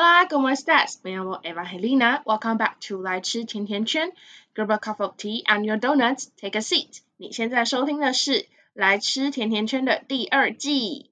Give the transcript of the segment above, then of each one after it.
Hola, ¿cómo estás? Me llamo Evangelina. Welcome back to 来吃甜甜圈。Grab a cup of tea and your donuts. Take a seat. 你现在收听的是《来吃甜甜圈》的第二季。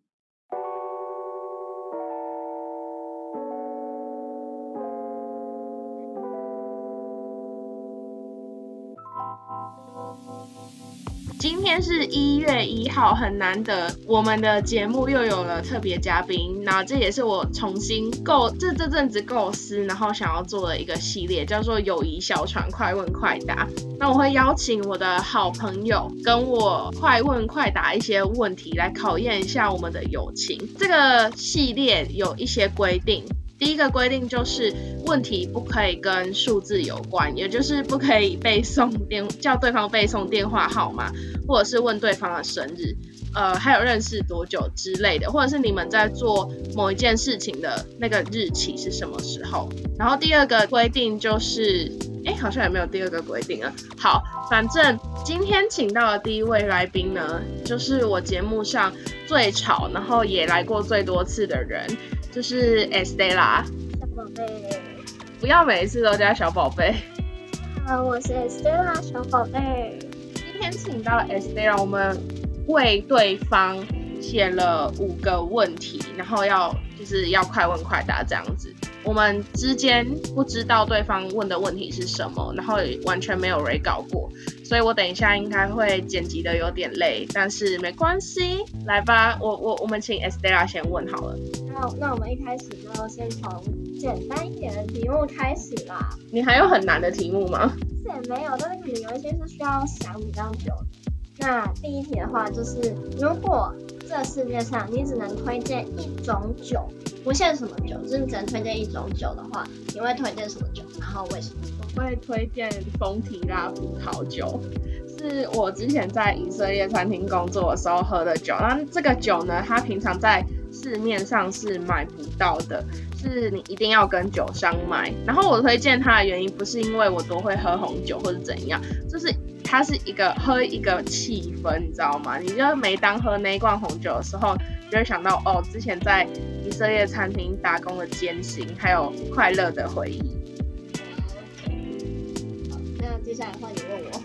是一月一号，很难得，我们的节目又有了特别嘉宾。那这也是我重新构这这阵子构思，然后想要做的一个系列，叫做“友谊小船快问快答”。那我会邀请我的好朋友跟我快问快答一些问题，来考验一下我们的友情。这个系列有一些规定。第一个规定就是问题不可以跟数字有关，也就是不可以背诵电叫对方背诵电话号码，或者是问对方的生日，呃，还有认识多久之类的，或者是你们在做某一件事情的那个日期是什么时候。然后第二个规定就是，哎，好像也没有第二个规定啊。好，反正今天请到的第一位来宾呢，就是我节目上最吵，然后也来过最多次的人。就是 Estella，小宝贝，不要每一次都叫小宝贝。好，我是 Estella，小宝贝。今天请到了 Estella，我们为对方写了五个问题，然后要就是要快问快答这样子。我们之间不知道对方问的问题是什么，然后完全没有 re 搞过。所以我等一下应该会剪辑的有点累，但是没关系，来吧，我我我们请 Estella 先问好了。那那我们一开始就先从简单一点的题目开始啦。你还有很难的题目吗？是也没有，但是可能有一些是需要想比较久。那第一题的话就是，如果这世界上你只能推荐一种酒，不限什么酒，就是你只能推荐一种酒的话，你会推荐什么酒？然后为什么？我会推荐风提拉葡萄酒，是我之前在以色列餐厅工作的时候喝的酒。那这个酒呢，它平常在市面上是买不到的，是你一定要跟酒商买。然后我推荐它的原因，不是因为我多会喝红酒或者怎样，就是它是一个喝一个气氛，你知道吗？你就每当喝那一罐红酒的时候，就会想到哦，之前在以色列餐厅打工的艰辛，还有快乐的回忆那。接下来换你问我，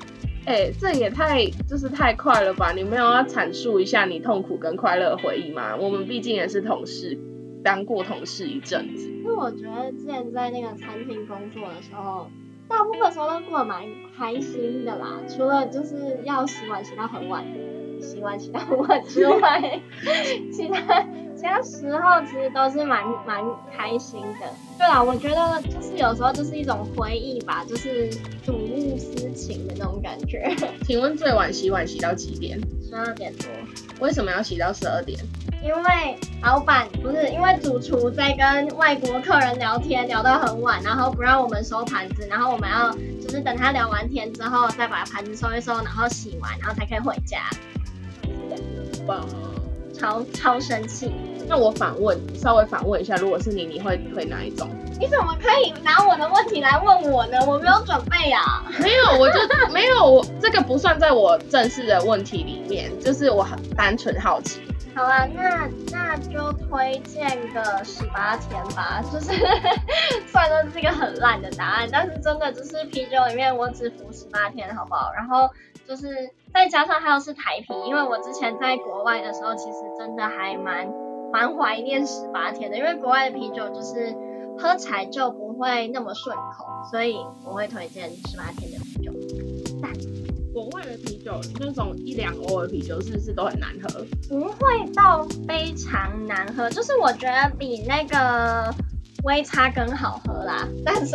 哎，这也太就是太快了吧？你没有要阐述一下你痛苦跟快乐回忆吗？我们毕竟也是同事，当过同事一阵子。因为我觉得之前在那个餐厅工作的时候，大部分时候都过得蛮开心的啦，除了就是要洗碗洗到很晚。洗碗洗到很晚之外，其他其他时候其实都是蛮蛮开心的。对啦，我觉得就是有时候就是一种回忆吧，就是睹物思情的那种感觉。请问最晚洗碗洗到几点？十二点多。为什么要洗到十二点？因为老板不是因为主厨在跟外国客人聊天聊到很晚，然后不让我们收盘子，然后我们要就是等他聊完天之后再把盘子收一收，然后洗完，然后才可以回家。哇超超生气！那我反问，稍微反问一下，如果是你，你会会哪一种？你怎么可以拿我的问题来问我呢？我没有准备啊！没有，我就没有，我这个不算在我正式的问题里面，就是我很单纯好奇。好啊，那那就推荐个十八天吧，就是 虽然说是一个很烂的答案，但是真的就是啤酒里面我只服十八天，好不好？然后就是再加上还有是台啤，因为我之前在国外的时候，其实真的还蛮蛮怀念十八天的，因为国外的啤酒就是喝起来就不会那么顺口，所以我会推荐十八天的啤酒。国外的啤酒那种一两欧的啤酒是不是都很难喝？不会到非常难喝，就是我觉得比那个微差更好喝啦。但是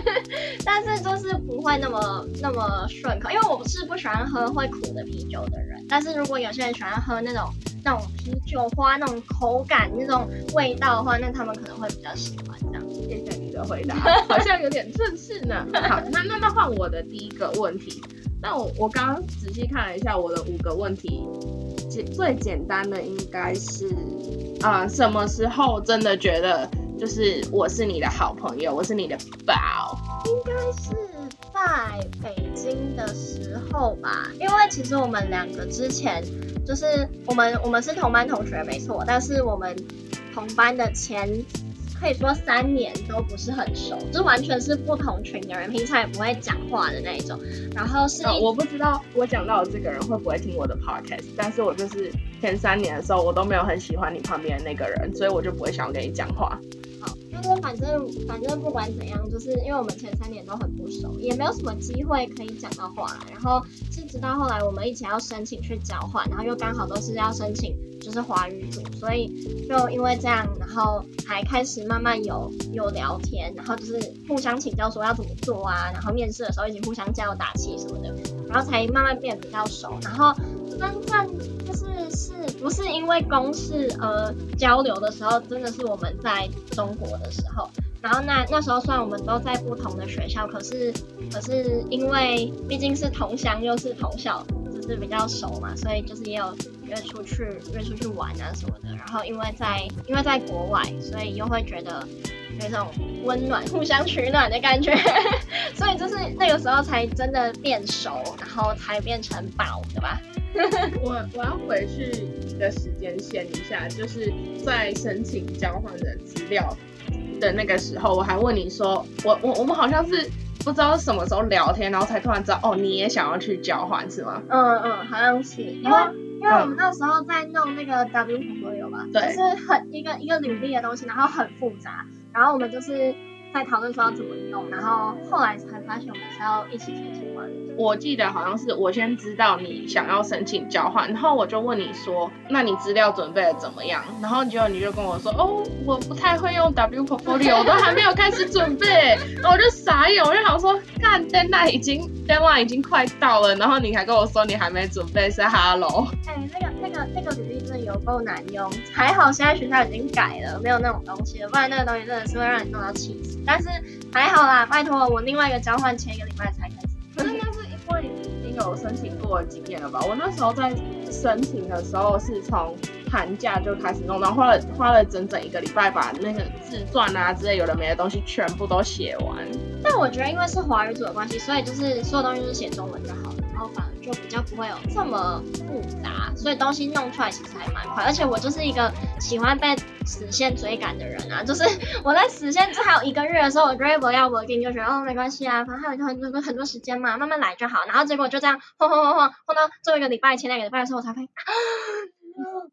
但是就是不会那么那么顺口，因为我是不喜欢喝会苦的啤酒的人。但是如果有些人喜欢喝那种那种啤酒花那种口感那种味道的话，那他们可能会比较喜欢这样。谢谢你的回答，好像有点正式呢。好，那那那换我的第一个问题。那我我刚刚仔细看了一下我的五个问题，简最简单的应该是啊，什么时候真的觉得就是我是你的好朋友，我是你的宝？应该是在北京的时候吧，因为其实我们两个之前就是我们我们是同班同学没错，但是我们同班的前可以说三年都不是很熟，就完全是不同群的人，平常也不会讲话的那一种。然后是啊，我不知道我讲到的这个人会不会听我的 podcast，但是我就是前三年的时候，我都没有很喜欢你旁边的那个人，所以我就不会想要跟你讲话。好，就是反正反正不管怎样，就是因为我们前三年都很不熟，也没有什么机会可以讲到话来。然后是直到后来我们一起要申请去交换，然后又刚好都是要申请就是华语组，所以就因为这样，然后还开始慢慢有有聊天，然后就是互相请教说要怎么做啊，然后面试的时候一起互相加油打气什么的，然后才慢慢变得比较熟。然后真正就是是不是因为公事而交流的时候，真的是我们在中国的时候。然后那那时候虽然我们都在不同的学校，可是可是因为毕竟是同乡又是同校，就是比较熟嘛，所以就是也有约出去约出去玩啊什么的。然后因为在因为在国外，所以又会觉得有一种温暖、互相取暖的感觉，所以就是那个时候才真的变熟，然后才变成宝，对吧？我我要回去一个时间线一下，就是在申请交换的资料的那个时候，我还问你说，我我我们好像是不知道什么时候聊天，然后才突然知道，哦，你也想要去交换是吗？嗯嗯，好像是，因为因为我们那时候在弄那个 W portfolio 吧，对就是很一个一个履历的东西，然后很复杂，然后我们就是在讨论说要怎么弄，然后后来才发现我们是要一起申请华语组。我记得好像是我先知道你想要申请交换，然后我就问你说，那你资料准备的怎么样？然后结果你就跟我说，哦，我不太会用 W portfolio，我都还没有开始准备，然后我就傻眼，我就想说，看 deadline 已经 deadline 已经快到了，然后你还跟我说你还没准备，是 hello。哎、那个、那个、那个履历真的有够难用，还好现在学校已经改了，没有那种东西了，不然那个东西真的是会让你弄到气死。但是还好啦，拜托我另外一个交换前一个礼拜才开始。有申请过的经验了吧？我那时候在申请的时候是从寒假就开始弄，然后花了花了整整一个礼拜把那个自传啊之类有的没的东西全部都写完。但我觉得因为是华语组的关系，所以就是所有东西都是写中文就好了，然后反而就比较不会有这么复杂，所以东西弄出来其实还蛮快。而且我就是一个喜欢被死线追赶的人啊，就是我在死线只还有一个月的时候，我就会不要 working 就觉得哦没关系啊，反正还有很多很多时间嘛，慢慢来就好。然后结果就这样晃晃晃晃晃到最后一个礼拜前两个礼拜的时候，我才发现。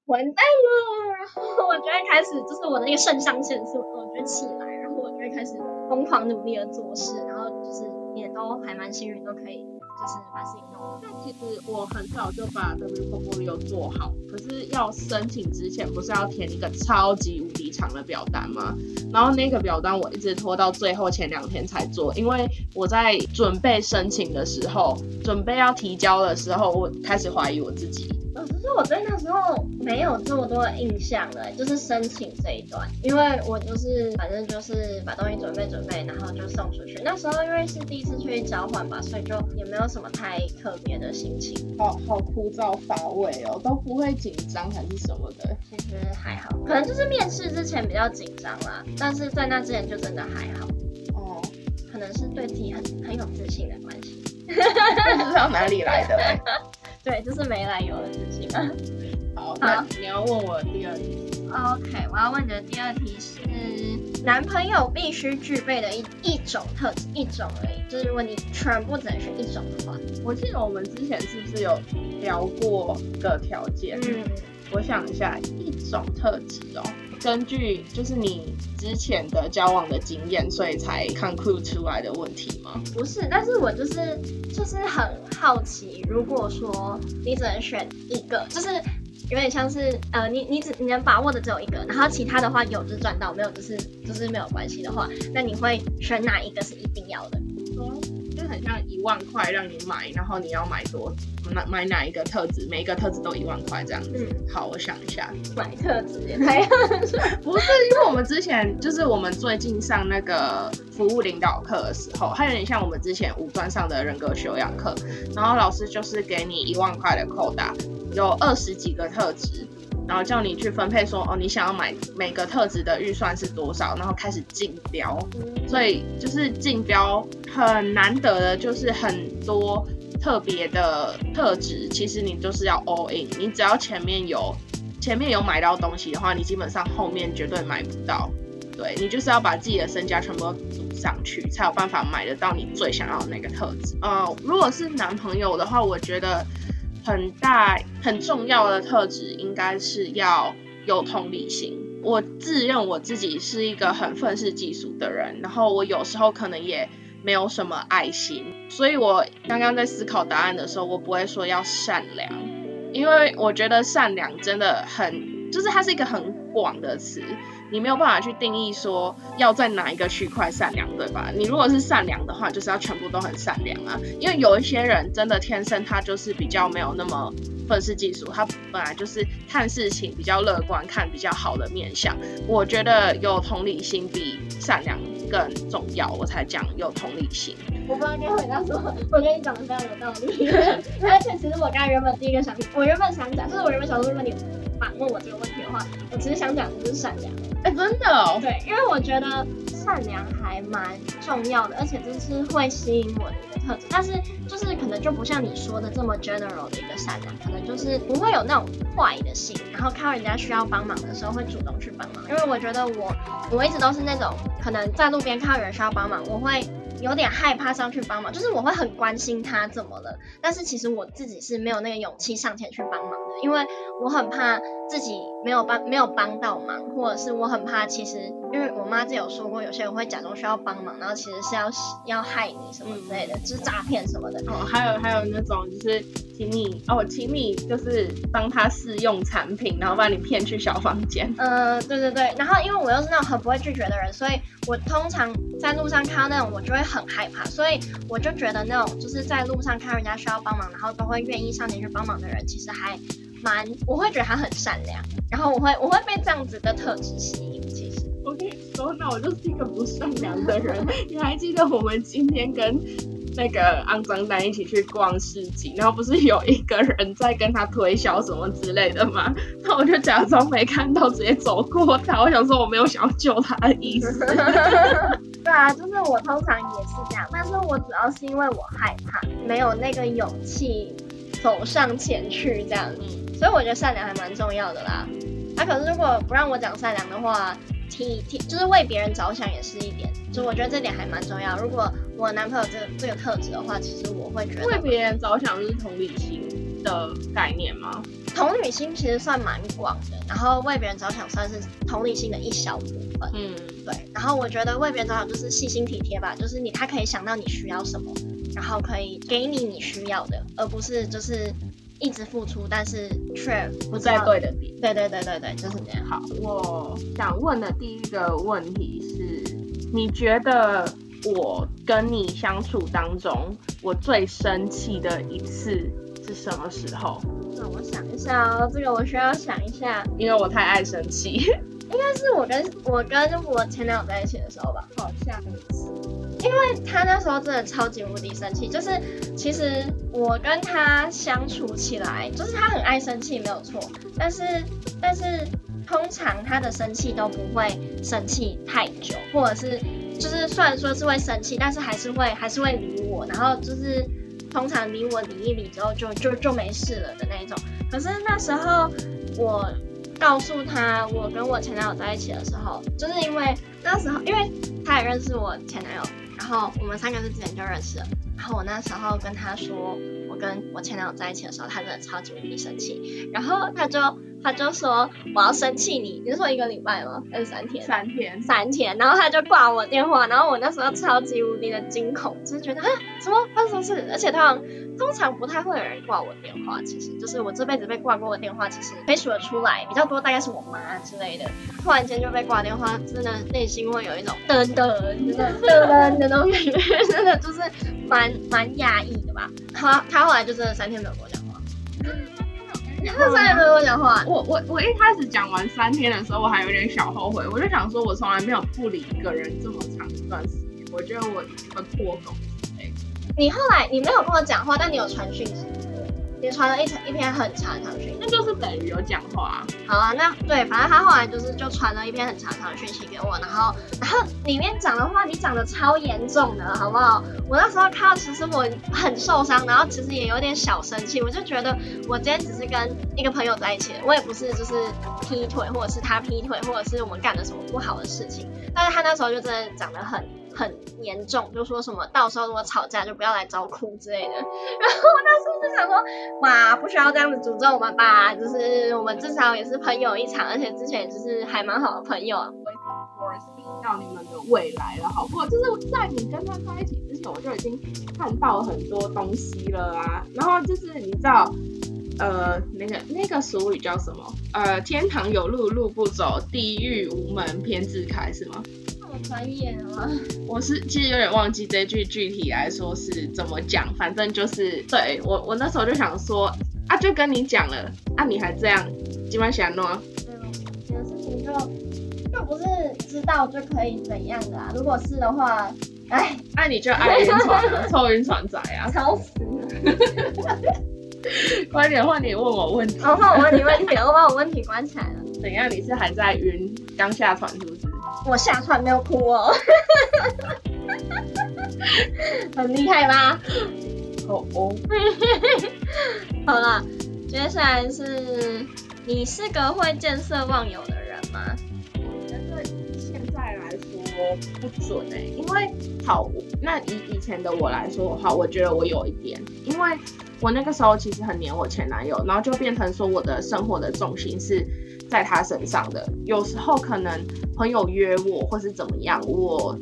完蛋了！然后我就会开始，就是我的那个肾上腺素，我就会起来，然后我就会开始疯狂努力的做事，然后就是也都还蛮幸运，都可以就是把事情弄完。但其实我很早就把 W portfolio 做好，可是要申请之前不是要填一个超级无敌长的表单吗？然后那个表单我一直拖到最后前两天才做，因为我在准备申请的时候，准备要提交的时候，我开始怀疑我自己。老实说，我对那时候没有这么多的印象了，就是申请这一段，因为我就是反正就是把东西准备准备，然后就送出去。那时候因为是第一次去交换吧，所以就也没有什么太特别的心情，好好枯燥乏味哦，都不会紧张还是什么的。其实还好，可能就是面试之前比较紧张啦，但是在那之前就真的还好，哦，可能是对自己很很有自信的关系。不知道哪里来的。对，就是没来由的事情啊。好，那你要问我第二题。OK，我要问你的第二题是男朋友必须具备的一一种特质，一种而已。就是如果你全部只能选一种的话，我记得我们之前是不是有聊过个条件？嗯，我想一下，一种特质哦，根据就是你之前的交往的经验，所以才 conclude 出来的问题吗？不是，但是我就是就是很好奇，如果说你只能选一个，就是有点像是呃，你你只你能把握的只有一个，然后其他的话有就是赚到，没有就是就是没有关系的话，那你会选哪一个是一定要的？很像一万块让你买，然后你要买多买买哪一个特质，每一个特质都一万块这样子。嗯，好，我想一下，买特质也太不是因为我们之前就是我们最近上那个服务领导课的时候，它有点像我们之前五专上的人格修养课，然后老师就是给你一万块的扣打，有二十几个特质。然后叫你去分配说，哦，你想要买每个特质的预算是多少，然后开始竞标。所以就是竞标很难得的，就是很多特别的特质，其实你就是要 all in。你只要前面有前面有买到东西的话，你基本上后面绝对买不到。对你就是要把自己的身家全部都赌上去，才有办法买得到你最想要的那个特质。呃，如果是男朋友的话，我觉得很大很重要的特质应该是要有同理心。我自认我自己是一个很愤世嫉俗的人，然后我有时候可能也没有什么爱心，所以我刚刚在思考答案的时候，我不会说要善良，因为我觉得善良真的很，就是它是一个很广的词。你没有办法去定义说要在哪一个区块善良，对吧？你如果是善良的话，就是要全部都很善良啊。因为有一些人真的天生他就是比较没有那么愤世嫉俗，他本来就是看事情比较乐观，看比较好的面相。我觉得有同理心比善良更重要，我才讲有同理心。我不知道该回答什么，我觉得你讲的非常有道理。而且其实我刚才原本第一个想，我原本想讲，就是我原本想说，如果你反问我这个问题的话，我其实想讲的就是善良。哎，真的哦，对，因为我觉得善良还蛮重要的，而且这是会吸引我的一个特质。但是就是可能就不像你说的这么 general 的一个善良，可能就是不会有那种坏的心，然后看到人家需要帮忙的时候会主动去帮忙。因为我觉得我我一直都是那种可能在路边看到有人需要帮忙，我会。有点害怕上去帮忙，就是我会很关心他怎么了，但是其实我自己是没有那个勇气上前去帮忙的，因为我很怕自己没有帮没有帮到忙，或者是我很怕其实，因为我妈就有说过，有些人会假装需要帮忙，然后其实是要要害你什么之类的，就是诈骗什么的。哦，还有还有那种就是请你哦，请你就是帮他试用产品，然后把你骗去小房间。呃，对对对，然后因为我又是那种很不会拒绝的人，所以我通常在路上看到那种我就会。很害怕，所以我就觉得那种就是在路上看人家需要帮忙，然后都会愿意上前去帮忙的人，其实还蛮，我会觉得他很善良，然后我会我会被这样子的特质吸引。其实我跟你说，那我就是一个不善良的人。你还记得我们今天跟？那个肮脏蛋一起去逛市集，然后不是有一个人在跟他推销什么之类的吗？那我就假装没看到，直接走过他。我想说我没有想要救他的意思。对啊，就是我通常也是这样，但是我主要是因为我害怕，没有那个勇气走上前去这样。所以我觉得善良还蛮重要的啦。啊可是如果不让我讲善良的话。替替就是为别人着想也是一点，就我觉得这点还蛮重要。如果我男朋友这这个特质的话，其实我会觉得为别人着想就是同理心的概念吗？同理心其实算蛮广的，然后为别人着想算是同理心的一小部分。嗯，对。然后我觉得为别人着想就是细心体贴吧，就是你他可以想到你需要什么，然后可以给你你需要的，而不是就是。一直付出，但是却不在对的点。对对对对对，就是这样。好，我想问的第一个问题是，你觉得我跟你相处当中，我最生气的一次是什么时候？那我想一下哦，这个我需要想一下，因为我太爱生气。应该是我跟我跟我前男友在一起的时候吧，好像是。因为他那时候真的超级无敌生气，就是其实我跟他相处起来，就是他很爱生气没有错，但是但是通常他的生气都不会生气太久，或者是就是虽然说是会生气，但是还是会还是会理我，然后就是通常理我理一理之后就就就没事了的那一种。可是那时候我告诉他我跟我前男友在一起的时候，就是因为那时候因为他也认识我前男友。然后我们三个是之前就认识了。然后我那时候跟他说，我跟我前男友在一起的时候，他真的超级无敌生气。然后他就他就说我要生气你，你是说一个礼拜吗？还是三天？三天。三天。然后他就挂我电话。然后我那时候超级无敌的惊恐，就是觉得啊，什么发生什么事？而且他通常不太会有人挂我电话。其实就是我这辈子被挂过的电话，其实可以数得出来，比较多大概是我妈之类的。突然间就被挂电话，真的内心会有一种噔噔噔噔噔的那种感觉，真的就是蛮。蛮压抑的吧，他他后来就真的三天没有跟我讲话，他三天没有跟我讲话。我我我一开始讲完三天的时候，我还有点小后悔，我就想说，我从来没有不理一个人这么长一段时间，我觉得我很破功。你后来你没有跟我讲话，但你有传讯息。你传了一一篇很长的讯息，那就是等于有讲话。好啊，那对，反正他后来就是就传了一篇很长长的讯息给我，然后然后里面讲的话，你讲的超严重的，好不好？我那时候看到，其实我很受伤，然后其实也有点小生气，我就觉得我今天只是跟一个朋友在一起，我也不是就是劈腿，或者是他劈腿，或者是我们干了什么不好的事情，但是他那时候就真的讲的很。很严重，就说什么到时候如果吵架就不要来找哭之类的。然后我那时候就想说，哇，不需要这样子诅咒我们吧，就是我们至少也是朋友一场，而且之前就是还蛮好的朋友。foresee 到你们的未来了，好不好？就是在你跟他在一起之前，我就已经看到很多东西了啊。然后就是你知道，呃，那个那个俗语叫什么？呃，天堂有路路不走，地狱无门偏自开，是吗？专业吗？我是其实有点忘记这句具体来说是怎么讲，反正就是对我我那时候就想说啊，就跟你讲了啊，你还这样，今晚想弄？嗯，有的事情就就不是知道就可以怎样的啊，如果是的话，哎，那你就爱晕船，臭晕船仔啊，吵死了！快点换你问我问题，我换我问你问题，我把我问题关起来了。怎样？你是还在晕？刚下船是不是？我下船没有哭哦，很厉害吧？哦哦，好了，接下来是你是个会见色忘友的人吗？我觉得现在来说不准哎，因为好，那以以前的我来说的话，我觉得我有一点，因为我那个时候其实很黏我前男友，然后就变成说我的生活的重心是。在他身上的，有时候可能朋友约我或是怎么样，我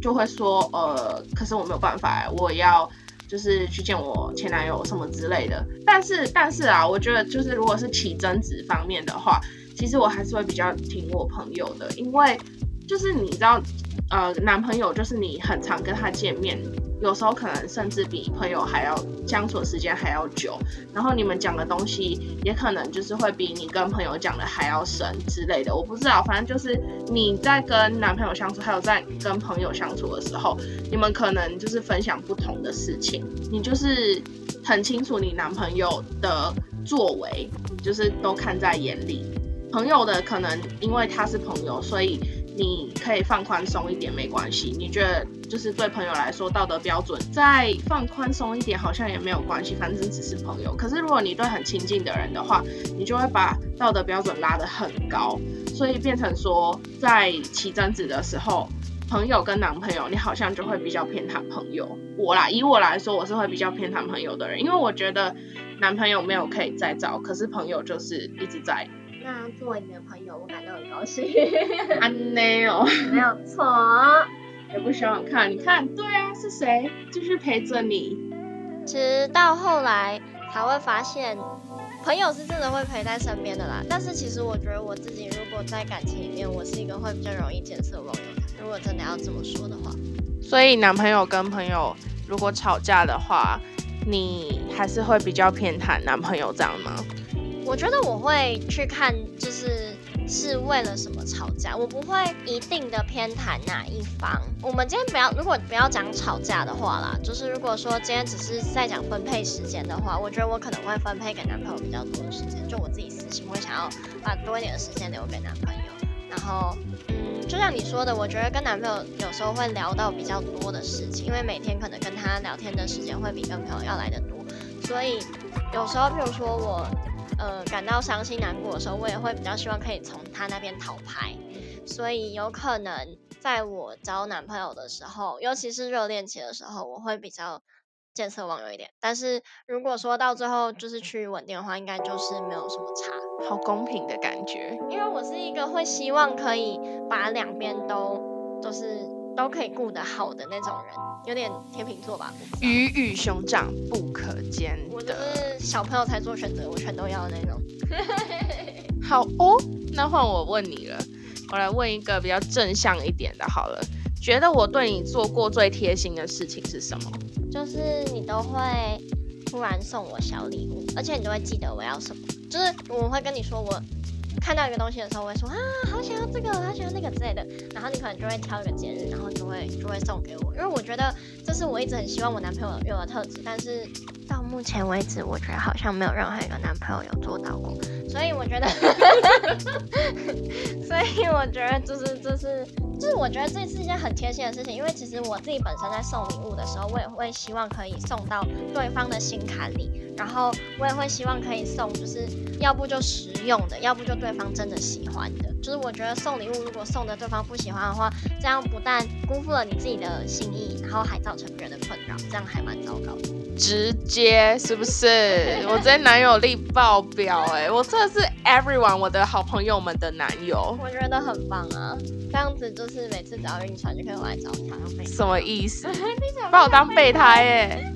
就会说，呃，可是我没有办法，我要就是去见我前男友什么之类的。但是，但是啊，我觉得就是如果是起争执方面的话，其实我还是会比较听我朋友的，因为就是你知道，呃，男朋友就是你很常跟他见面。有时候可能甚至比朋友还要相处的时间还要久，然后你们讲的东西也可能就是会比你跟朋友讲的还要深之类的。我不知道，反正就是你在跟男朋友相处，还有在跟朋友相处的时候，你们可能就是分享不同的事情。你就是很清楚你男朋友的作为，就是都看在眼里。朋友的可能因为他是朋友，所以。你可以放宽松一点，没关系。你觉得就是对朋友来说，道德标准再放宽松一点，好像也没有关系，反正只是朋友。可是如果你对很亲近的人的话，你就会把道德标准拉得很高，所以变成说在起争执的时候，朋友跟男朋友，你好像就会比较偏袒朋友。我啦，以我来说，我是会比较偏袒朋友的人，因为我觉得男朋友没有可以再找，可是朋友就是一直在。那作为你的朋友，我感到很高兴。安内哦，没有错，也不想想看，你看，对啊，是谁就是陪着你？直到后来才会发现，朋友是真的会陪在身边的啦。但是其实我觉得我自己，如果在感情里面，我是一个会比较容易见色忘友的。如果真的要这么说的话，所以男朋友跟朋友如果吵架的话，你还是会比较偏袒男朋友这样吗？我觉得我会去看，就是是为了什么吵架，我不会一定的偏袒哪一方。我们今天不要，如果不要讲吵架的话啦，就是如果说今天只是在讲分配时间的话，我觉得我可能会分配给男朋友比较多的时间，就我自己私心会想要把多一点的时间留给男朋友。然后，嗯，就像你说的，我觉得跟男朋友有时候会聊到比较多的事情，因为每天可能跟他聊天的时间会比跟朋友要来的多，所以有时候，譬如说我。呃，感到伤心难过的时候，我也会比较希望可以从他那边讨牌，所以有可能在我交男朋友的时候，尤其是热恋期的时候，我会比较见色忘友一点。但是如果说到最后就是趋于稳定的话，应该就是没有什么差，好公平的感觉。因为我是一个会希望可以把两边都就是都可以顾得好的那种人，有点天秤座吧。鱼与熊掌不可兼得。小朋友才做选择，我全都要的那种。好哦，那换我问你了。我来问一个比较正向一点的，好了。觉得我对你做过最贴心的事情是什么？就是你都会突然送我小礼物，而且你都会记得我要什么。就是我会跟你说我看到一个东西的时候，我会说啊，好想要这个，好想要那个之类的。然后你可能就会挑一个节日，然后就会就会送给我，因为我觉得这是我一直很希望我男朋友有的特质，但是到目前为止，我觉得好像没有任何一个男朋友有做到过。所以我觉得，所以我觉得就是就是就是我觉得这是一件很贴心的事情，因为其实我自己本身在送礼物的时候，我也会希望可以送到对方的心坎里，然后我也会希望可以送，就是要不就实用的，要不就对方真的喜欢的。就是我觉得送礼物如果送的对方不喜欢的话，这样不但辜负了你自己的心意，然后还造成别人的困扰，这样还蛮糟糕的。直接是不是？我直接男友力爆表哎！我真的是 everyone 我的好朋友们的男友，我觉得很棒啊！这样子就是每次只要晕船就可以回来找他。什么意思？把我当备胎哎！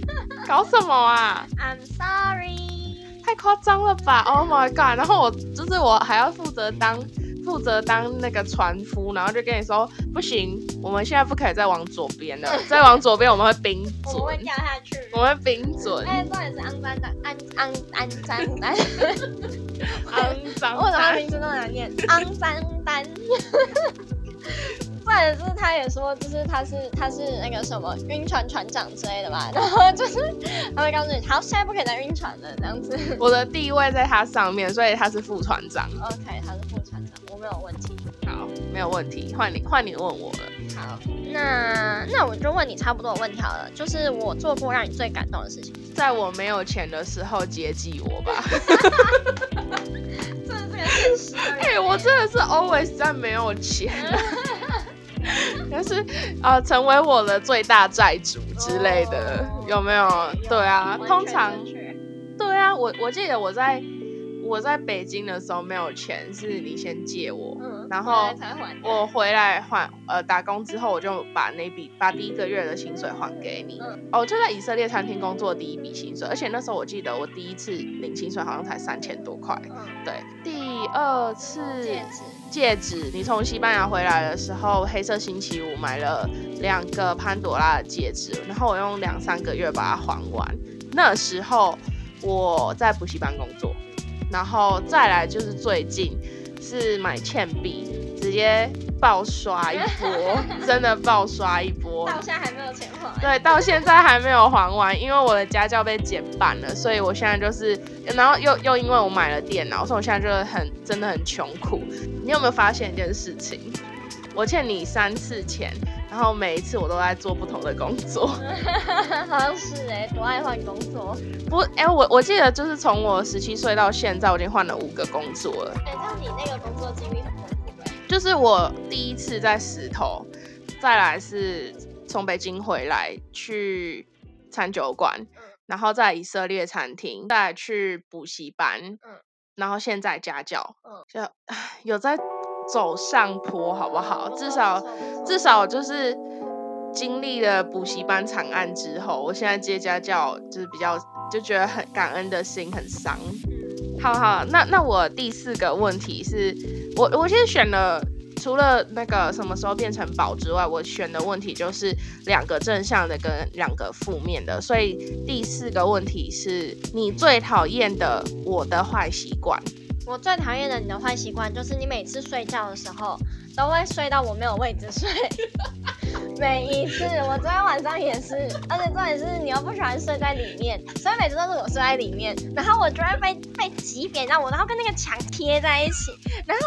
搞什么啊？I'm sorry，太夸张了吧！Oh my god！然后我就是我还要负责当。负责当那个船夫，然后就跟你说不行，我们现在不可以再往左边了，再往左边我们会冰准，我会掉下去，我会冰准。哎，这也是肮脏的，肮肮肮脏的，肮脏，为什么名字那么难念？肮脏 单。或者是他也说，就是他是他是那个什么晕船船长之类的吧，然后就是他会告诉你，好，现在不可以再晕船了，这样子。我的地位在他上面，所以他是副船长。OK，他是副船长，我没有问题。好，没有问题，换你换你问我了。好，那那我就问你差不多的问题好了，就是我做过让你最感动的事情，在我没有钱的时候接济我吧。这是个现实。哎，我真的是 always 在没有钱。但是，呃，成为我的最大债主之类的，有没有？对啊，通常，对啊，我我记得我在我在北京的时候没有钱，是你先借我，然后我回来还，呃，打工之后我就把那笔把第一个月的薪水还给你。哦，就在以色列餐厅工作第一笔薪水，而且那时候我记得我第一次领薪水好像才三千多块。对，第二次。戒指，你从西班牙回来的时候，黑色星期五买了两个潘朵拉的戒指，然后我用两三个月把它还完。那时候我在补习班工作，然后再来就是最近是买倩币，直接爆刷一波，真的爆刷一波。到现在还没有钱还？对，到现在还没有还完，因为我的家教被减半了，所以我现在就是，然后又又因为我买了电脑，所以我现在就是很真的很穷苦。你有没有发现一件事情？我欠你三次钱，然后每一次我都在做不同的工作。好像是哎，多爱换工作。不，哎，我我记得就是从我十七岁到现在，我已经换了五个工作了。哎，那你那个工作经历很丰富就是我第一次在石头，再来是从北京回来去餐酒馆，然后在以色列餐厅，再去补习班。嗯。然后现在家教，就有在走上坡，好不好？至少至少就是经历了补习班惨案之后，我现在接家教就是比较就觉得很感恩的心很伤。好好，那那我第四个问题是我我其实选了。除了那个什么时候变成宝之外，我选的问题就是两个正向的跟两个负面的。所以第四个问题是你最讨厌的我的坏习惯。我最讨厌的你的坏习惯就是你每次睡觉的时候都会睡到我没有位置睡。每一次，我昨天晚上也是，而且重点是你又不喜欢睡在里面，所以每次都是我睡在里面，然后我就会被被挤扁到我，然后跟那个墙贴在一起，然后。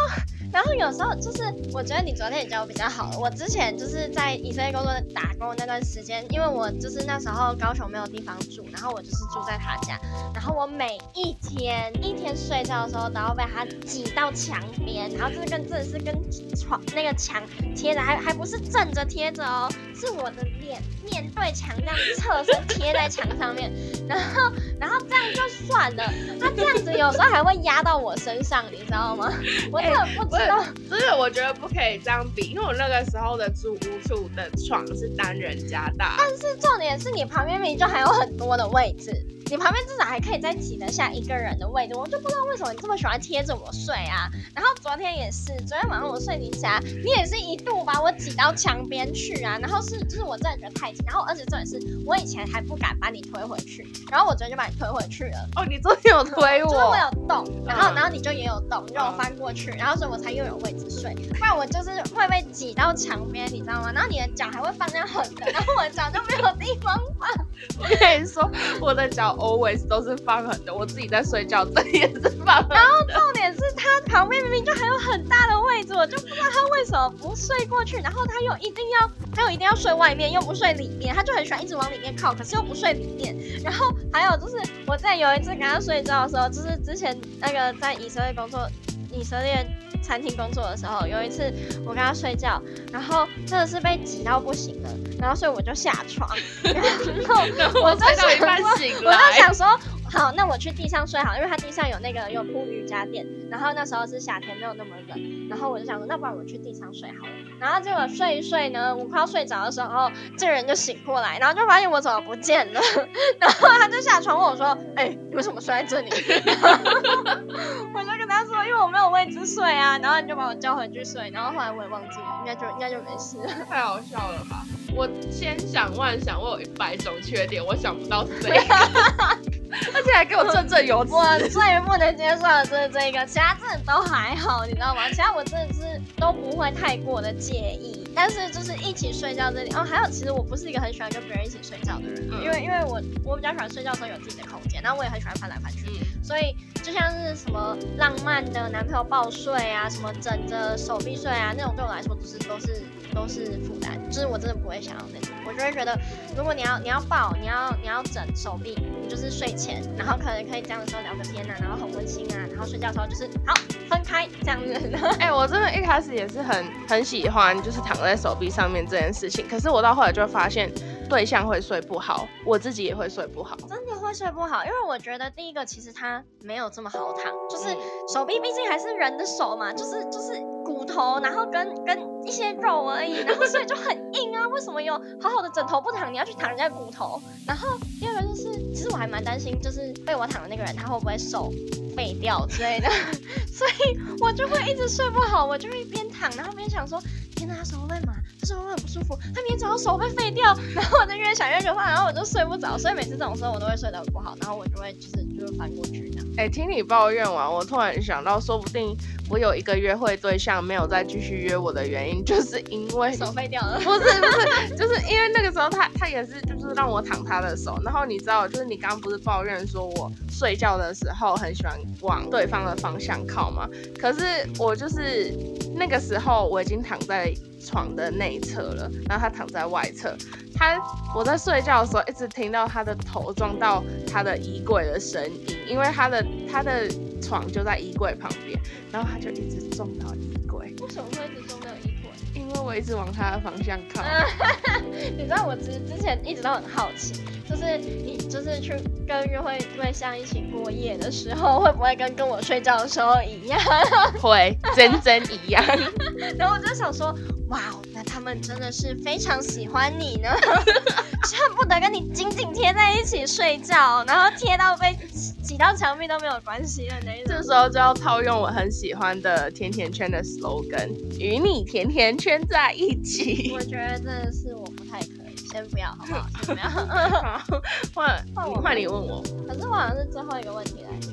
然后有时候就是，我觉得你昨天也教我比较好。我之前就是在以色列工作打工那段时间，因为我就是那时候高雄没有地方住，然后我就是住在他家。然后我每一天一天睡觉的时候都要被他挤到墙边，然后就是跟真的是跟床那个墙贴着，还还不是正着贴着哦，是我的脸面对墙这样侧身贴在墙上面。然后然后这样就算了，他这样子有时候还会压到我身上，你知道吗？我真的不知道。真的，我觉得不可以这样比，因为我那个时候的住屋处的床是单人加大，但是重点是你旁边明明就还有很多的位置。你旁边至少还可以再挤得下一个人的位置，我就不知道为什么你这么喜欢贴着我睡啊。然后昨天也是，昨天晚上我睡你家，你也是一度把我挤到墙边去啊。然后是，就是我真的觉得太紧。然后而且重点是我以前还不敢把你推回去，然后我昨天就把把你推回去了。哦，你昨天有推我，就是我有动，然后嗯然后你就也有动，你就有翻过去，然后所以我才又有位置睡，不然我就是会被挤到墙边，你知道吗？然后你的脚还会放那样横的，然后我的脚就没有地方放。我跟你说，我的脚 always 都是放狠的，我自己在睡觉，这里也是放横的。重点是他旁边明明就还有很大的位置，我就不知道他为什么不睡过去，然后他又一定要，他又一定要睡外面，又不睡里面，他就很喜欢一直往里面靠，可是又不睡里面。然后还有就是我在有一次跟他睡觉的时候，就是之前那个在以色列工作，以色列餐厅工作的时候，有一次我跟他睡觉，然后真的是被挤到不行了，然后所以我就下床，然后然后我就睡到一半想说我，就想说，好，那我去地上睡好，因为它地上有那个有铺瑜伽垫，然后那时候是夏天，没有那么冷，然后我就想说，那不然我去地上睡好了。然后结果睡一睡呢，我快要睡着的时候，这个人就醒过来，然后就发现我怎么不见了，然后他就下床问我说，哎、你为什么睡在这里？我就跟他说，因为我没有位置睡啊，然后你就把我叫回去睡，然后后来我也忘记了，应该就应该就没事了。太好笑了吧！我千想万想，我有一百种缺点，我想不到是这个，而且还给我振振有词。我最不能接受的就是这个，其他真的都还好，你知道吗？其他我真的是都不会太过的介意，但是就是一起睡觉这里，哦，还有其实我不是一个很喜欢跟别人一起睡觉的人，嗯因为因为我我比较喜欢睡觉的时候有自己的空间，然后我也很喜欢翻来翻去，嗯，所以就像是什么浪漫的男朋友抱睡啊，什么枕着手臂睡啊，那种对我来说就是都是都是负担，就是我真的不会想要那种，我就会觉得如果你要你要抱，你要你要枕手臂，你就是睡前，然后可能可以这样的时候聊个天啊，然后很温馨啊，然后睡觉的时候就是好分开这样子。哎、我真的一开始也是很很喜欢，就是躺在手臂上面这件事情。可是我到后来就发现，对象会睡不好，我自己也会睡不好。真的会睡不好，因为我觉得第一个其实它没有这么好躺，就是嗯手臂毕竟还是人的手嘛，就是就是骨头，然后跟跟一些肉而已，然后所以就很硬啊。为什么有好好的枕头不躺，你要去躺人家骨头？然后第二个就是，其实我还蛮担心，就是被我躺的那个人他会不会手废掉之类的，所以我就会一直睡不好，我就会一边躺然后边想说，天哪，他手会不会麻？他手会很不舒服？他明天早上手会废掉，然后我就越想越可怕，然后我就睡不着，所以每次这种时候我都会睡得很不好，然后我就会就是就是翻过去这样。哎、听你抱怨完，我突然想到，说不定我有一个约会对象没有再继续约我的原因，就是因为手废掉了。不是不是，就是因为那个时候他他也是就是让我躺他的手，然后你知道，就是你刚刚不是抱怨说我睡觉的时候很喜欢往对方的方向靠吗？可是我就是那个时候我已经躺在床的内侧了，然后他躺在外侧，他我在睡觉的时候一直听到他的头撞到他的衣柜的声音，因为他的他的床就在衣柜旁边，然后他就一直撞到衣柜，为什么会一直撞到衣柜？因为我一直往他的方向靠。你知道我之之前一直都很好奇，就是你就是去跟约会对象一起过夜的时候，会不会跟跟我睡觉的时候一样？会，真真一样。然后我就想说，哇，哦，那他们真的是非常喜欢你呢，恨不得跟你紧紧贴在一起睡觉，然后贴到被挤到墙壁都没有关系的那一种。这时候就要套用我很喜欢的甜甜圈的 slogan：与你甜甜圈在一起。我觉得真的是我先不要好不好？先不要。好，换换我换你问我。可是我好像是最后一个问题来着。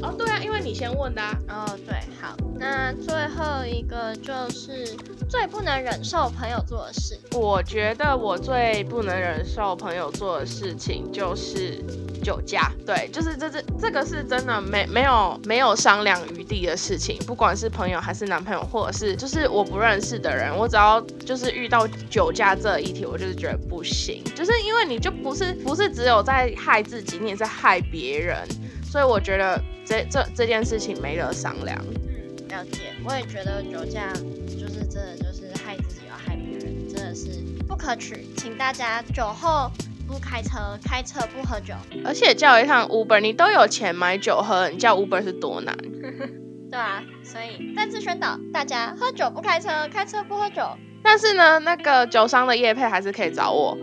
哦，对啊，因为你先问的啊。哦，对，好，那最后一个就是最不能忍受朋友做的事。我觉得我最不能忍受朋友做的事情就是酒驾，对，就是这这这个是真的没没有没有商量余地的事情，不管是朋友还是男朋友，或者是就是我不认识的人，我只要就是遇到酒驾这一题，我就是觉得不行，就是因为你就不是不是只有在害自己，你也在害别人，所以我觉得这这这件事情没得商量。嗯，了解。我也觉得酒驾就是真的就是害自己又害别人，真的是不可取。请大家酒后不开车，开车不喝酒。而且叫一趟 Uber，你都有钱买酒喝，你叫 Uber 是多难？对啊，所以再次宣导大家：喝酒不开车，开车不喝酒。但是呢，那个酒商的叶配还是可以找我。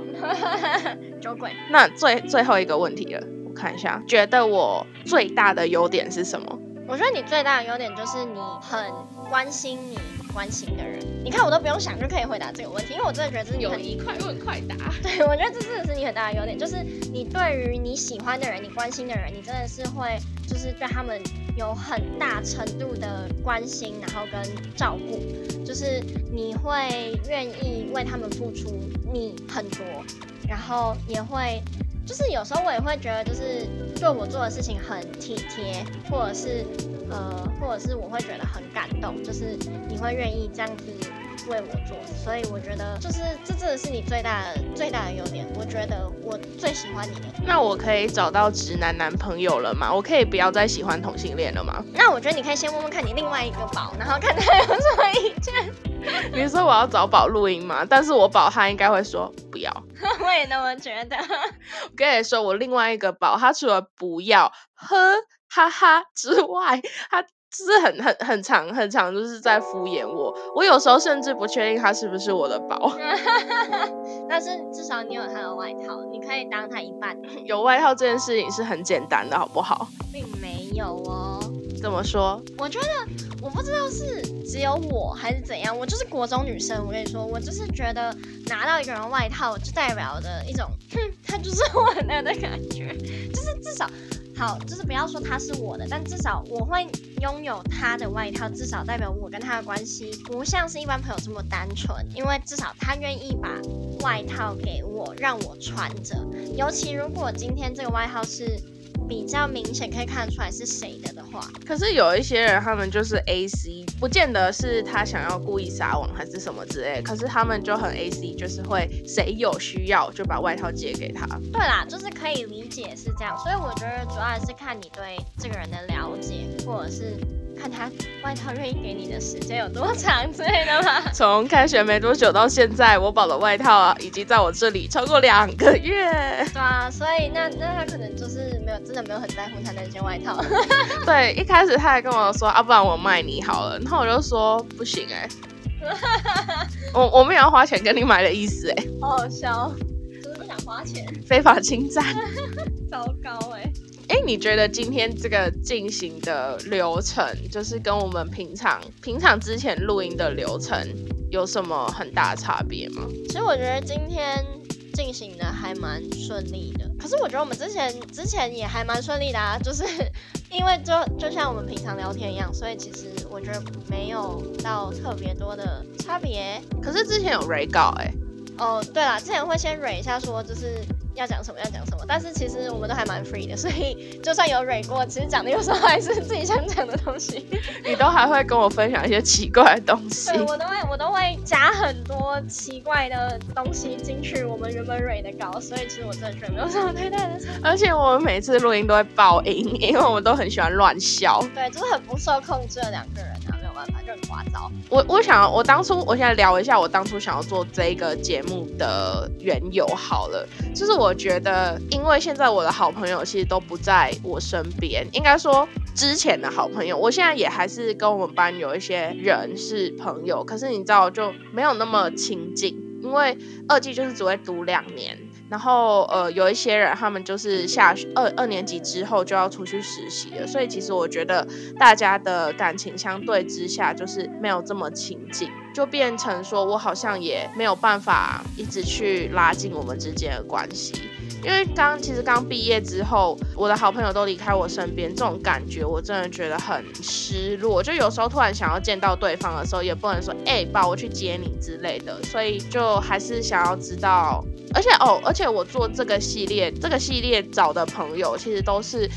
酒鬼，那最最后一个问题了，我看一下，觉得我最大的优点是什么？我觉得你最大的优点就是你很关心你关心的人？你看我都不用想就可以回答这个问题，因为我真的觉得这是你很有一快问快答。对，我觉得这真的是你很大的优点，就是你对于你喜欢的人、你关心的人，你真的是会就是对他们有很大程度的关心，然后跟照顾，就是你会愿意为他们付出你很多，然后也会。就是有时候我也会觉得，就是对我做的事情很体贴，或者是呃，或者是我会觉得很感动，就是你会愿意这样子为我做，所以我觉得就是这真的是你最大的最大的优点。我觉得我最喜欢你的。那我可以找到直男男朋友了吗？我可以不要再喜欢同性恋了吗？那我觉得你可以先问问看你另外一个宝，然后看他有什么意见。你说我要找宝录音吗？但是我宝他应该会说不要。我也那么觉得。我跟你说，我另外一个宝，他除了不要呵哈哈之外，他就是很很很长很长，就是在敷衍我。我有时候甚至不确定他是不是我的宝。但是至少你有他的外套，你可以当他一半。有外套这件事情是很简单的，好不好？并没有哦。怎么说？我觉得我不知道是只有我还是怎样，我就是国中女生。我跟你说，我就是觉得拿到一个人外套，就代表着一种，哼，他就是我的的感觉。就是至少好，就是不要说他是我的，但至少我会拥有他的外套，至少代表我跟他的关系不像是一般朋友这么单纯。因为至少他愿意把外套给我，让我穿着。尤其如果今天这个外套是。比较明显可以看得出来是谁的的话，可是有一些人他们就是 A C，不见得是他想要故意撒网还是什么之类，可是他们就很 A C，就是会谁有需要就把外套借给他。对啦，就是可以理解是这样，所以我觉得主要还是看你对这个人的了解，或者是。看他外套愿意给你的时间有多长之类的吗？从开学没多久到现在，我保的外套啊，已经在我这里超过两个月。对啊，所以那那他可能就是没有真的没有很在乎他那件外套。对，一开始他还跟我说啊，不然我卖你好了。然后我就说不行哎，我我没有要花钱跟你买的意思哎。好好笑，就是不想花钱，非法侵占，糟糕哎。哎，你觉得今天这个进行的流程，就是跟我们平常平常之前录音的流程有什么很大的差别吗？其实我觉得今天进行的还蛮顺利的，可是我觉得我们之前之前也还蛮顺利的啊，就是因为就就像我们平常聊天一样，所以其实我觉得没有到特别多的差别。可是之前有 re 稿哎，哦对了，之前会先 re 一下说就是。要讲什么要讲什么，但是其实我们都还蛮 free 的，所以就算有蕊过，其实讲的有时候还是自己想讲的东西。你都还会跟我分享一些奇怪的东西。对，我都会我都会加很多奇怪的东西进去我们原本蕊的稿，所以其实我真的觉得没有什么太大的差。而且我们每次录音都会爆音，因为我们都很喜欢乱笑。对，就是很不受控制的两个人很聒噪。我我想，我当初我现在聊一下我当初想要做这个节目的缘由好了，就是我觉得。因为现在我的好朋友其实都不在我身边，应该说之前的好朋友，我现在也还是跟我们班有一些人是朋友，可是你知道就没有那么亲近，因为二季就是只会读两年，然后呃有一些人他们就是下二二年级之后就要出去实习了，所以其实我觉得大家的感情相对之下就是没有这么亲近，就变成说我好像也没有办法一直去拉近我们之间的关系。因为刚其实刚毕业之后，我的好朋友都离开我身边，这种感觉我真的觉得很失落。就有时候突然想要见到对方的时候，也不能说哎，爸，我去接你之类的。所以就还是想要知道，而且哦，而且我做这个系列，这个系列找的朋友其实都是。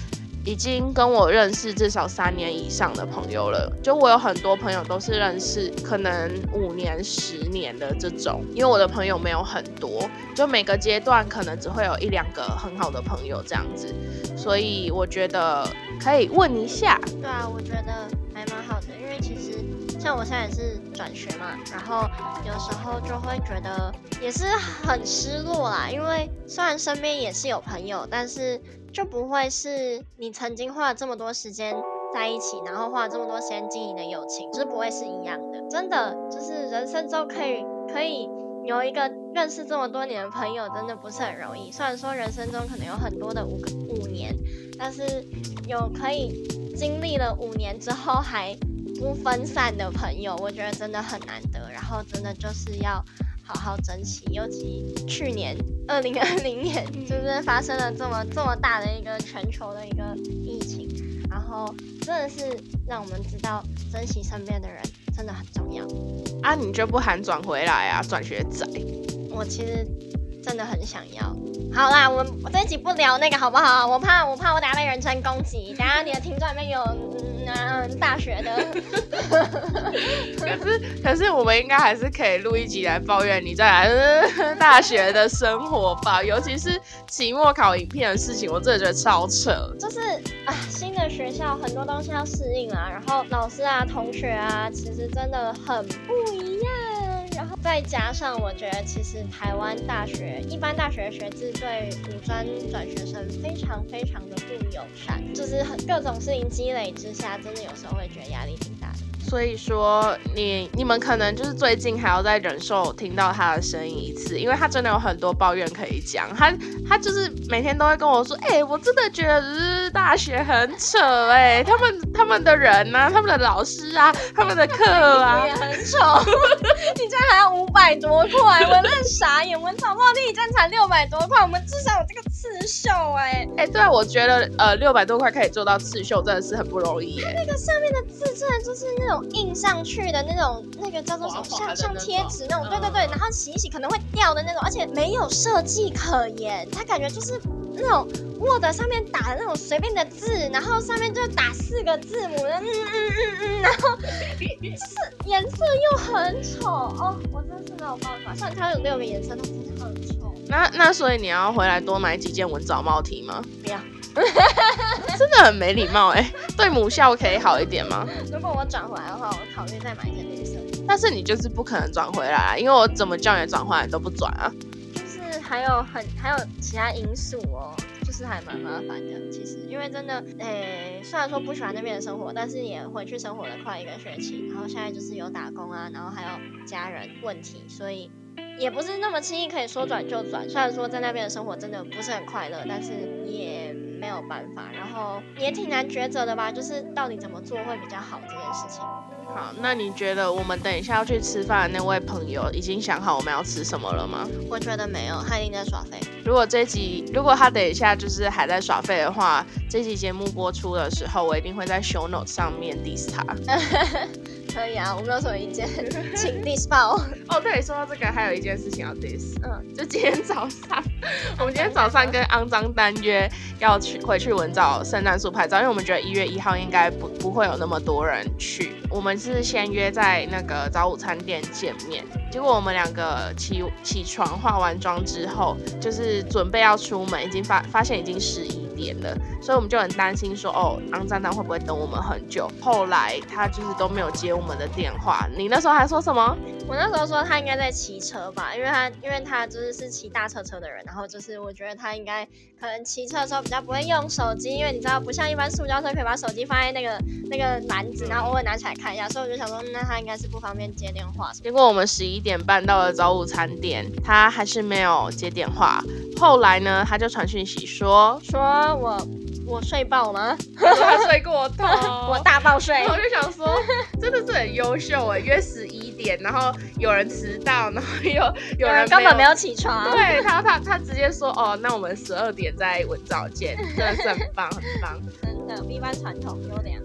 已经跟我认识至少三年以上的朋友了，就我有很多朋友都是认识可能五年、十年的这种，因为我的朋友没有很多，就每个阶段可能只会有一两个很好的朋友这样子，所以我觉得可以问一下。对啊，我觉得还蛮好的，因为其实像我现在也是转学嘛，然后有时候就会觉得也是很失落啦，因为虽然身边也是有朋友，但是。就不会是你曾经花了这么多时间在一起，然后花了这么多时间经营的友情，就是不会是一样的。真的，就是人生中可以可以有一个认识这么多年的朋友，真的不是很容易。虽然说人生中可能有很多的五五年，但是有可以经历了五年之后还。不分散的朋友，我觉得真的很难得。然后真的就是要好好珍惜，尤其去年二零二零年，就是发生了这么这么大的一个全球的一个疫情，然后真的是让我们知道珍惜身边的人真的很重要。啊，你就不喊转回来啊，转学仔。我其实真的很想要。好啦，我们我这一集不聊那个好不好？我怕我怕我等下被人身攻击，等下你的听众里面有嗯大学的。可是可是我们应该还是可以录一集来抱怨你在大学的生活吧，尤其是期末考影片的事情，我真的觉得超扯。就是啊，新的学校很多东西要适应啊，然后老师啊、同学啊，其实真的很不一样。然后再加上，我觉得其实台湾大学一般大学学制对五专转学生非常非常的不友善，就是很各种事情积累之下，真的有时候会觉得压力挺大的。所以说，你你们可能就是最近还要再忍受听到他的声音一次，因为他真的有很多抱怨可以讲。他他就是每天都会跟我说，哎，我真的觉得大学很扯，哎，他们他们的人呐，他们的老师啊，他们的课啊，也很丑。你居然还要五百多块，我真傻眼。我们草帽地站才六百多块，我们至少有这个刺绣，哎哎，对啊，我觉得呃六百多块可以做到刺绣，真的是很不容易，它。那个上面的字真的就是那种。印上去的那种，那个叫做什么？像像贴纸那种，对对对，然后洗一洗可能会掉的那种，而且没有设计可言，它感觉就是那种 Word 上面打的那种随便的字，然后上面就打四个字母，嗯嗯嗯嗯，然后 就是颜色又很丑哦，我真是没有办法。像它有六个颜色，都真的很丑。那那所以你要回来多买几件文藻帽 T 吗？不要。真的很没礼貌哎，对母校可以好一点吗？如果我转回来的话，我考虑再买一件绿色。但是你就是不可能转回来，因为我怎么叫你转回来都不转啊。就是还有很还有其他因素哦，是还蛮麻烦的。其实因为真的，诶，虽然说不喜欢那边的生活，但是也回去生活了快一个学期，然后现在就是有打工啊，然后还有家人问题，所以。也不是那么轻易可以说转就转，虽然说在那边的生活真的不是很快乐，但是也没有办法，然后也挺难抉择的吧，就是到底怎么做会比较好这件事情。好，那你觉得我们等一下要去吃饭的那位朋友已经想好我们要吃什么了吗？我觉得没有，他一定在耍废。如果这集如果他等一下就是还在耍废的话，这集节目播出的时候，我一定会在 show note 上面 diss 他。可以啊，我没有什么意见，请 diss 爆。哦，对，说到这个，还有一件事情要 diss。嗯，就今天早上，我们今天早上跟肮脏单约要去回去文藻圣诞树拍照，因为我们觉得一月一号应该不不会有那么多人去。我们是先约在那个早午餐店见面，结果我们两个起起床化完妆之后，就是准备要出门，已经发发现已经十一。点了，所以我们就很担心说，哦，肮脏蛋会不会等我们很久？后来他就是都没有接我们的电话。你那时候还说什么？我那时候说他应该在骑车吧，因为他因为他就是是骑大车车的人，然后就是我觉得他应该可能骑车的时候比较不会用手机，因为你知道不像一般塑胶车可以把手机放在那个那个篮子，然后偶尔拿起来看一下，所以我就想说，那他应该是不方便接电话。结果我们十一点半到了早午餐店，他还是没有接电话。后来呢，他就传讯息说说。我我睡爆吗？他睡过头，我大爆睡。我就想说，真的是很优秀哎，约十一点，然后有人迟到，然后又有人根本没有起床。对他他他直接说哦，那我们十二点在文藻见，真的是很棒很棒。真的，B 班传统优良。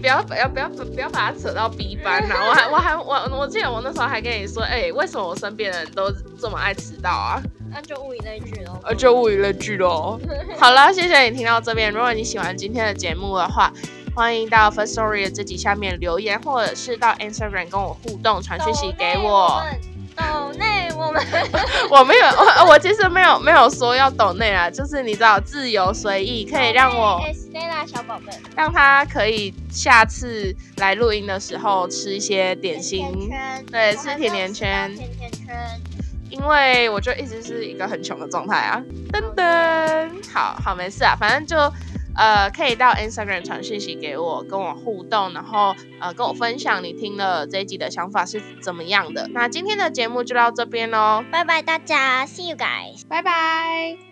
不要不要不要不要把它扯到 B 班呐！我还我还我我记得我那时候还跟你说，哎，为什么我身边的人都这么爱迟到啊？那就物以类聚喽。呃，就物以类聚喽。好了，谢谢你听到这边。如果你喜欢今天的节目的话，欢迎到 First Story 的这集下面留言，或者是到 Instagram 跟我互动，传讯息给我。抖内我们，我没有，我 我其实没有没有说要抖内啊，就是你知道自由随意，可以让我 Stella 小宝贝，让他可以下次来录音的时候吃一些点心，对，吃甜甜圈，甜甜圈。因为我就一直是一个很穷的状态啊，噔噔，好好没事啊，反正就呃可以到 Instagram 传讯息给我，跟我互动，然后呃跟我分享你听了这一集的想法是怎么样的。那今天的节目就到这边喽，拜拜大家，See you guys，拜拜。